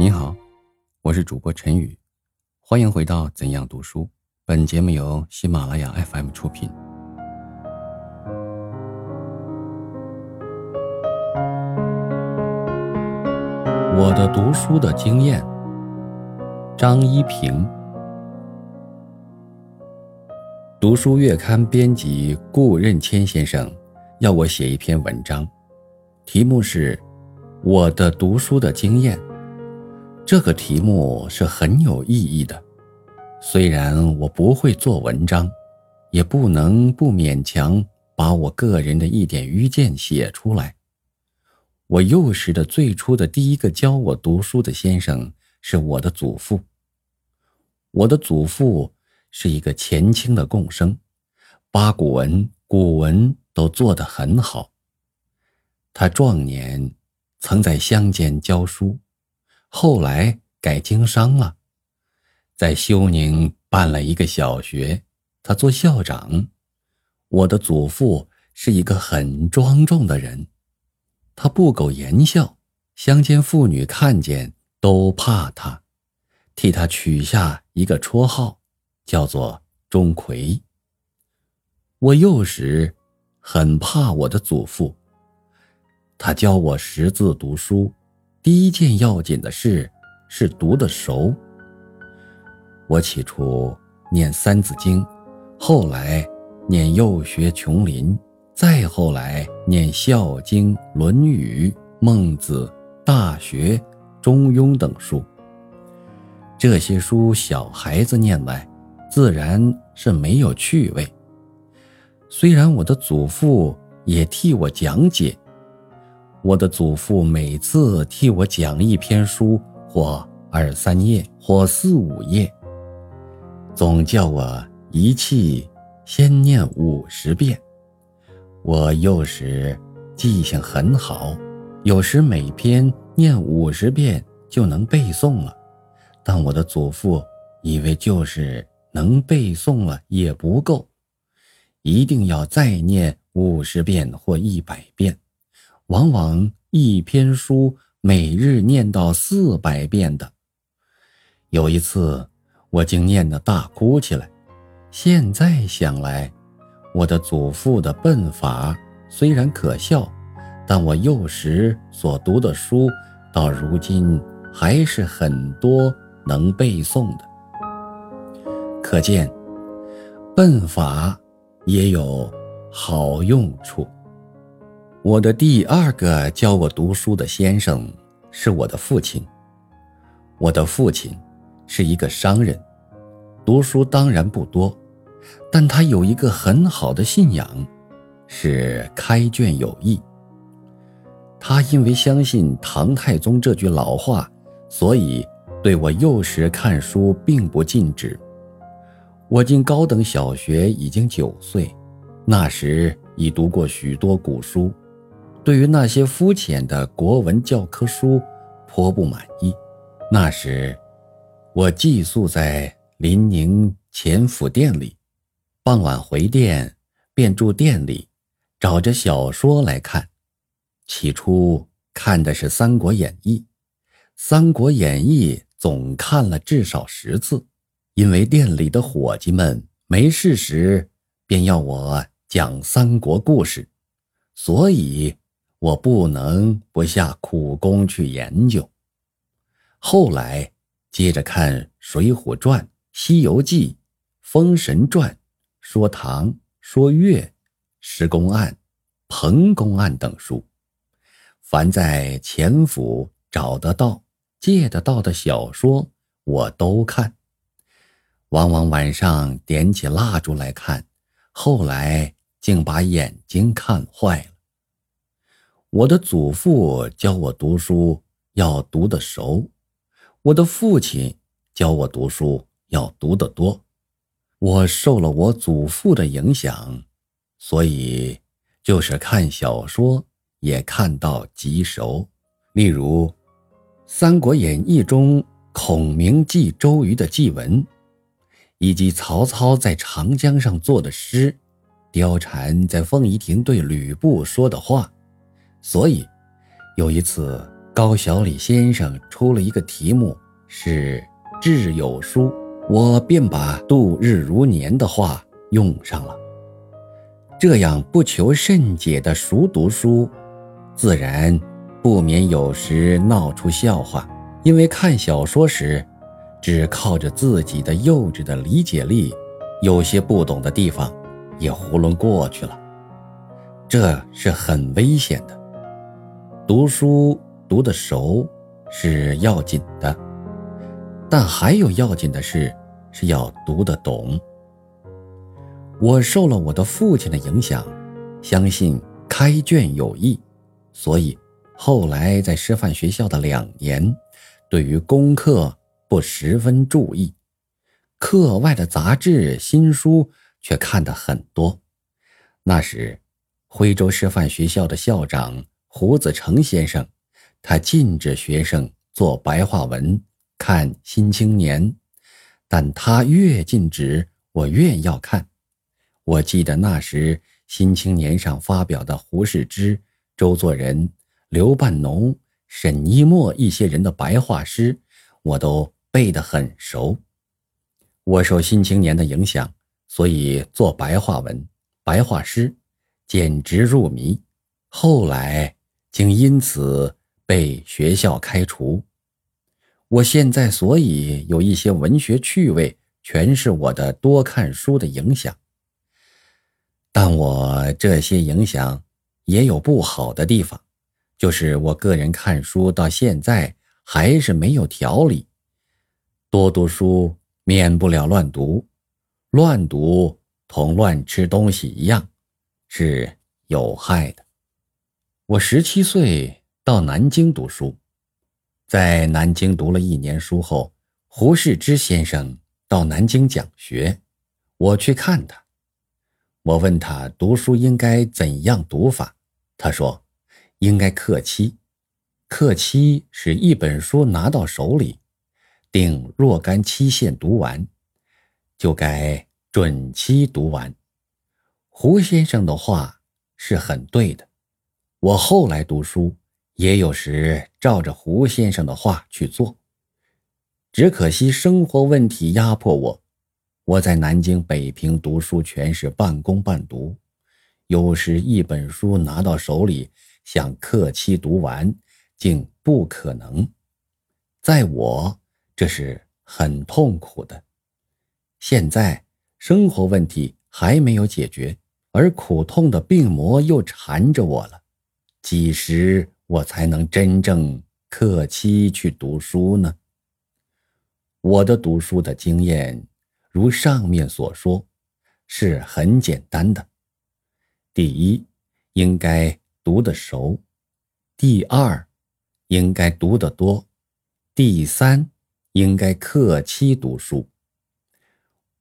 你好，我是主播陈宇，欢迎回到《怎样读书》。本节目由喜马拉雅 FM 出品。我的读书的经验，张一平。读书月刊编辑顾任谦先生要我写一篇文章，题目是《我的读书的经验》。这个题目是很有意义的，虽然我不会做文章，也不能不勉强把我个人的一点愚见写出来。我幼时的最初的第一个教我读书的先生是我的祖父。我的祖父是一个前清的贡生，八股文、古文都做得很好。他壮年曾在乡间教书，后来改经商了，在休宁办了一个小学，他做校长。我的祖父是一个很庄重的人。他不苟言笑，乡间妇女看见都怕他，替他取下一个绰号，叫做钟馗。我幼时很怕我的祖父，他教我识字读书，第一件要紧的事是读得熟。我起初念《三字经》，后来念《幼学琼林》。再后来念《孝经》《论语》《孟子》《大学》《中庸》等书，这些书小孩子念来，自然是没有趣味。虽然我的祖父也替我讲解，我的祖父每次替我讲一篇书，或二三页，或四五页，总叫我一气先念五十遍。我幼时记性很好，有时每篇念五十遍就能背诵了。但我的祖父以为就是能背诵了也不够，一定要再念五十遍或一百遍。往往一篇书每日念到四百遍的。有一次，我竟念得大哭起来。现在想来。我的祖父的笨法虽然可笑，但我幼时所读的书，到如今还是很多能背诵的。可见，笨法也有好用处。我的第二个教我读书的先生是我的父亲。我的父亲是一个商人，读书当然不多。但他有一个很好的信仰，是开卷有益。他因为相信唐太宗这句老话，所以对我幼时看书并不禁止。我进高等小学已经九岁，那时已读过许多古书，对于那些肤浅的国文教科书颇不满意。那时，我寄宿在临宁钱府店里。傍晚回店，便住店里，找着小说来看。起初看的是《三国演义》，《三国演义》总看了至少十次，因为店里的伙计们没事时便要我讲三国故事，所以我不能不下苦功去研究。后来接着看《水浒传》《西游记》《封神传》。说唐、说岳、施公案、彭公案等书，凡在钱府找得到、借得到的小说，我都看。往往晚上点起蜡烛来看，后来竟把眼睛看坏了。我的祖父教我读书要读得熟，我的父亲教我读书要读得多。我受了我祖父的影响，所以就是看小说也看到极熟。例如《三国演义》中孔明祭周瑜的祭文，以及曹操在长江上作的诗，貂蝉在凤仪亭对吕布说的话。所以有一次高小李先生出了一个题目是“智有书”，我便把“度日如年”的话用上了。这样不求甚解的熟读书，自然不免有时闹出笑话。因为看小说时，只靠着自己的幼稚的理解力，有些不懂的地方也囫囵过去了，这是很危险的。读书读得熟是要紧的，但还有要紧的事是要读得懂。我受了我的父亲的影响，相信开卷有益，所以后来在师范学校的两年。对于功课不十分注意，课外的杂志、新书却看得很多。那时，徽州师范学校的校长胡子成先生，他禁止学生做白话文、看《新青年》，但他越禁止，我越要看。我记得那时《新青年》上发表的胡适之、周作人、刘半农。沈一墨一些人的白话诗，我都背得很熟。我受《新青年》的影响，所以做白话文、白话诗，简直入迷。后来竟因此被学校开除。我现在所以有一些文学趣味，全是我的多看书的影响。但我这些影响也有不好的地方。就是我个人看书到现在还是没有条理，多读书免不了乱读，乱读同乱吃东西一样，是有害的。我十七岁到南京读书，在南京读了一年书后，胡适之先生到南京讲学，我去看他，我问他读书应该怎样读法，他说。应该克期，克期是一本书拿到手里，定若干期限读完，就该准期读完。胡先生的话是很对的，我后来读书也有时照着胡先生的话去做，只可惜生活问题压迫我。我在南京、北平读书全是半工半读，有时一本书拿到手里。想克期读完，竟不可能。在我，这是很痛苦的。现在生活问题还没有解决，而苦痛的病魔又缠着我了。几时我才能真正克期去读书呢？我的读书的经验，如上面所说，是很简单的。第一，应该。读得熟，第二，应该读得多，第三，应该克期读书。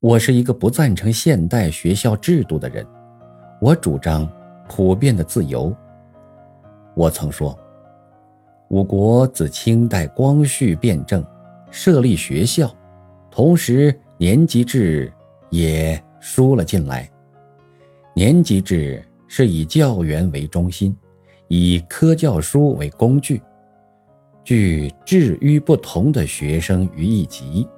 我是一个不赞成现代学校制度的人，我主张普遍的自由。我曾说，我国自清代光绪变政，设立学校，同时年级制也输了进来，年级制。是以教员为中心，以科教书为工具，具置于不同的学生于一级，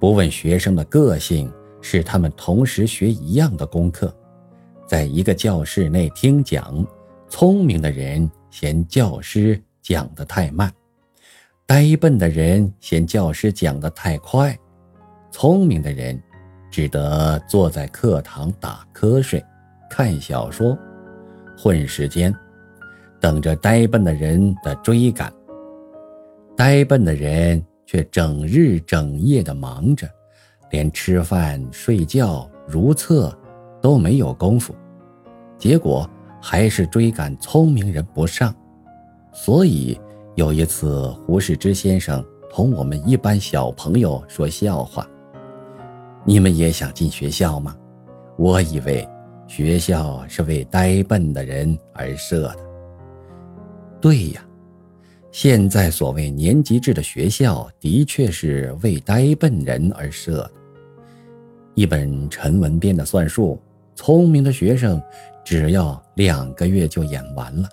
不问学生的个性，使他们同时学一样的功课，在一个教室内听讲，聪明的人嫌教师讲得太慢，呆笨的人嫌教师讲得太快，聪明的人只得坐在课堂打瞌睡。看小说，混时间，等着呆笨的人的追赶。呆笨的人却整日整夜的忙着，连吃饭、睡觉、如厕都没有功夫，结果还是追赶聪明人不上。所以有一次，胡适之先生同我们一班小朋友说笑话：“你们也想进学校吗？”我以为。学校是为呆笨的人而设的。对呀，现在所谓年级制的学校，的确是为呆笨人而设的。一本陈文编的算术，聪明的学生只要两个月就演完了。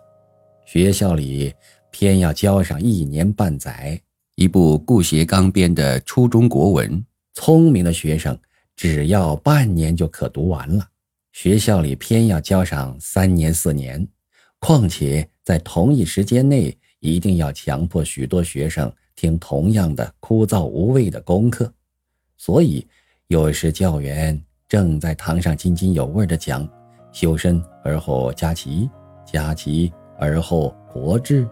学校里偏要教上一年半载。一部顾颉刚编的初中国文，聪明的学生只要半年就可读完了。学校里偏要教上三年四年，况且在同一时间内，一定要强迫许多学生听同样的枯燥无味的功课。所以，有时教员正在堂上津津有味地讲“修身而后家齐，家齐而后国治，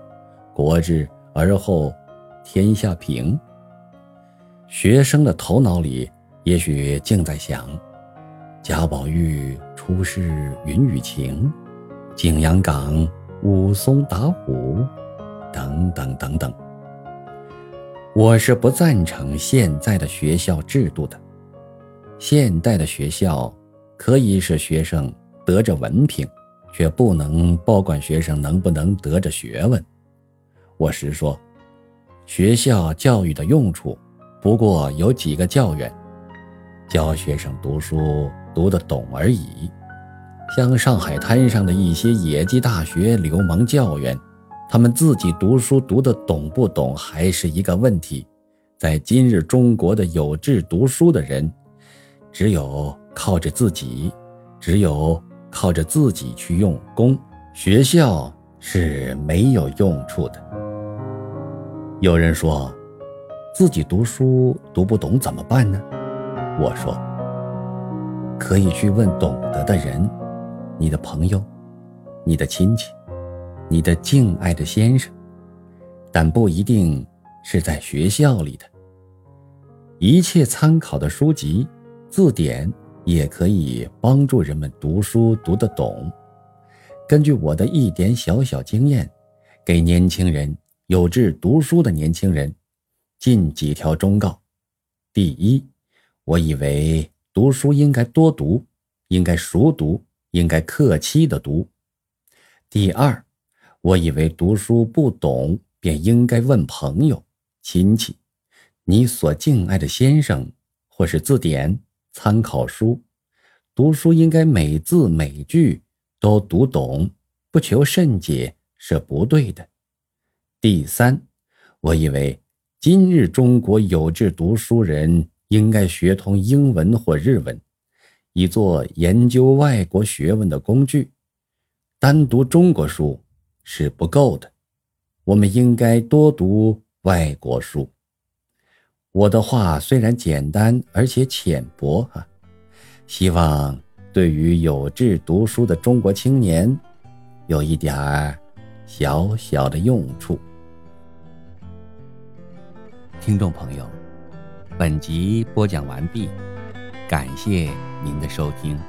国治而后”。天下平。学生的头脑里也许竟在想：贾宝玉出世云雨情，景阳冈武松打虎，等等等等。我是不赞成现在的学校制度的。现代的学校可以使学生得着文凭，却不能包管学生能不能得着学问。我实说。学校教育的用处，不过有几个教员教学生读书读得懂而已。像上海滩上的一些野鸡大学流氓教员，他们自己读书读得懂不懂还是一个问题。在今日中国的有志读书的人，只有靠着自己，只有靠着自己去用功，学校是没有用处的。有人说，自己读书读不懂怎么办呢？我说，可以去问懂得的人，你的朋友，你的亲戚，你的敬爱的先生，但不一定是在学校里的。一切参考的书籍、字典也可以帮助人们读书读得懂。根据我的一点小小经验，给年轻人。有志读书的年轻人，尽几条忠告：第一，我以为读书应该多读，应该熟读，应该客气的读；第二，我以为读书不懂便应该问朋友、亲戚，你所敬爱的先生，或是字典、参考书。读书应该每字每句都读懂，不求甚解是不对的。第三，我以为今日中国有志读书人应该学通英文或日文，以做研究外国学问的工具。单读中国书是不够的，我们应该多读外国书。我的话虽然简单而且浅薄啊，希望对于有志读书的中国青年，有一点儿小小的用处。听众朋友，本集播讲完毕，感谢您的收听。